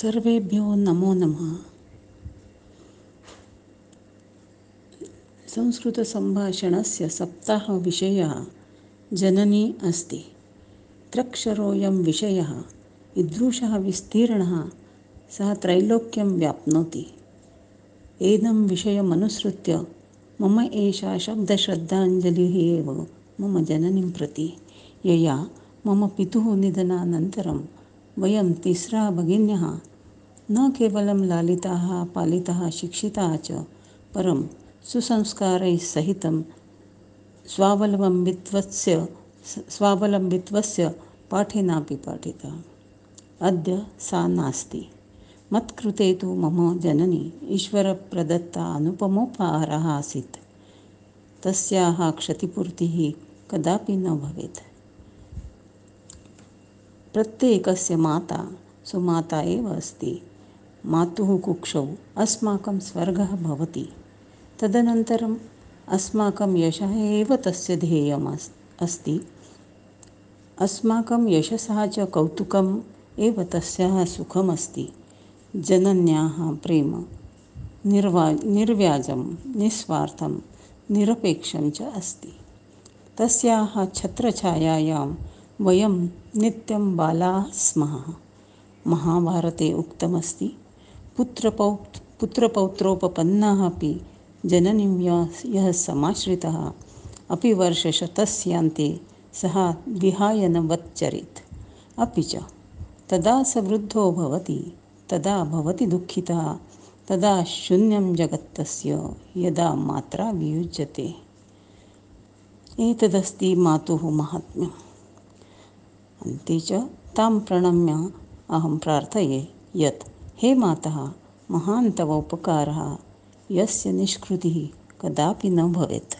सर्वेभ्यो नमो नमः। संस्कृतसम्भाषणस्य सप्ताहविषयः जननी अस्ति। त्र्यक्षरोऽयं विषयः। ईदृशः विस्तीर्णः। सः त्रैलोक्यं व्याप्नोति। एनं विषयमनुसृत्य मम एषा शब्दश्रद्धाञ्जलिः एव मम जननीं प्रति। यया मम पितुः निधनानन्तरं वयं तिस्रः भगिन्यः न केवलं लालिताः, पालिताः, शिक्षिताः च, परं सुसंस्कारैः सहितं स्वावलम्बित्वस्य स्वावलम्बित्वस्य पाठेनापि पाठिता। अद्य सा नास्ति। मत्कृते तु मम जननी ईश्वरप्रदत्ता अनुपमोपहारः आसीत्। तस्याः क्षतिपूर्तिः कदापि न भवेत्। प्रत्येकस्य माता सुमाता एव अस्ति। मातुः कुक्षौ अस्माकं स्वर्गः भवति। तदनन्तरम् अस्माकं यशः एव तस्य ध्येयम् अस् अस्ति। अस्माकं यशसः च कौतुकम् एव तस्याः सुखमस्ति जनन्याः प्रेम निर्वा निर्व्याजं निस्वार्थं निरपेक्षं च अस्ति। तस्याः छत्रछायायां वयं नित्यं बालाः स्मः। महाभारते उक्तमस्ति। पुत्रपौ पुत्रपौत्रोपपन्नाः अपि जननीं यः समाश्रितः, अपि वर्षशतस्यान्ते सः विहाय न वच्चरेत् अपि च, तदा स वृद्धो भवति, तदा भवति दुःखितः, तदा शून्यं जगत्तस्य यदा मात्रा वियुज्यते। एतदस्ति मातुः माहात्म्यम्। अन्ते च तां प्रणम्य अहं प्रार्थये यत् हे माता, महान् तव उपकारः यस्य निष्कृतिः कदापि न भवेत्।